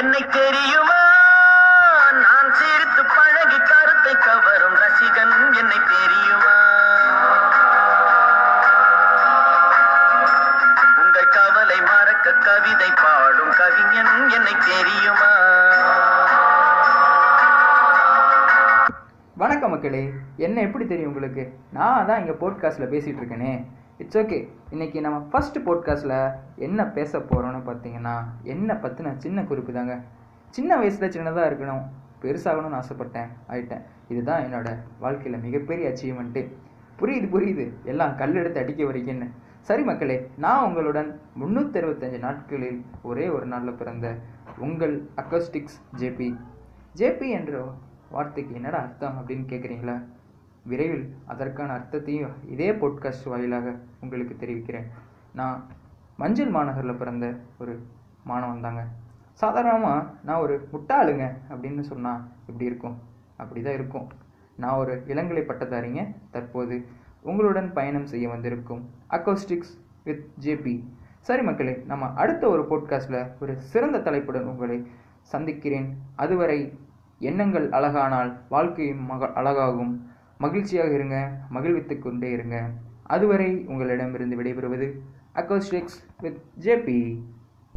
என்னை தெரியுமா? நான் சிரித்து பழகி கருத்தை கவரும் ரசிகன் என்னை தெரியுமா? உங்கள் கவலை மறக்க கவிதை பாடும் கவிஞன் என்னை தெரியுமா? வணக்கம் மக்களே. என்ன எப்படி தெரியும் உங்களுக்கு? நான் தான் இங்கே போட்காஸ்ட்டில் பேசிகிட்டு இருக்கேனே. இட்ஸ் ஓகே இன்னைக்கு நம்ம ஃபர்ஸ்ட் போட்காஸ்ட்டில் என்ன பேச போகிறோன்னு பார்த்தீங்கன்னா என்ன பற்றின சின்ன குறிப்பு தாங்க. சின்ன வயசில் சின்னதாக இருக்கணும். பெருசாகணும்னு ஆசைப்பட்டேன் ஆயிட்டேன். இதுதான் என்னோட வாழ்க்கையில் மிகப்பெரிய அச்சீவ்மெண்ட்டு புரியுது புரியுது. எல்லாம் கல் எடுத்து அடிக்க வரைக்குன்னு சரி மக்களே நான் உங்களுடன் முந்நூற்றி அறுபத்தஞ்சு நாட்களில் ஒரே ஒரு நாளில் பிறந்த உங்கள் அக்கோஸ்டிக்ஸ் ஜேபி ஜேபி என்ற வார்த்தைக்கு என்னடா அர்த்தம் அப்படின்னு கேட்குறீங்களா விரைவில் அதற்கான அர்த்தத்தையும் இதே பாட்காஸ்ட் வாயிலாக உங்களுக்கு தெரிவிக்கிறேன். நான் மஞ்சள் மாநகரில் பிறந்த ஒரு மாணவன் தாங்க. சாதாரணமாக நான் ஒரு முட்டாளுங்க அப்படின்னு சொன்னால் எப்படி இருக்கும்? அப்படி தான் இருக்கும். நான் ஒரு இளங்கலை பட்டதாரிங்க. தற்போது உங்களுடன் பயணம் செய்ய வந்திருக்கும் அக்கோஸ்டிக்ஸ் வித் ஜேபி சரி மக்களே நம்ம அடுத்த ஒரு போட்காஸ்டில் ஒரு சிறந்த தலைப்புடன் உங்களை சந்திக்கிறேன். அதுவரை எண்ணங்கள் அழகானால் வாழ்க்கையும் மக அழகாகும். மகிழ்ச்சியாக இருங்க மகிழ்வித்துக் கொண்டே இருங்க. அதுவரை உங்களிடமிருந்து விடைபெறுவது அக்கோஸ்டிக்ஸ் வித் ஜேபி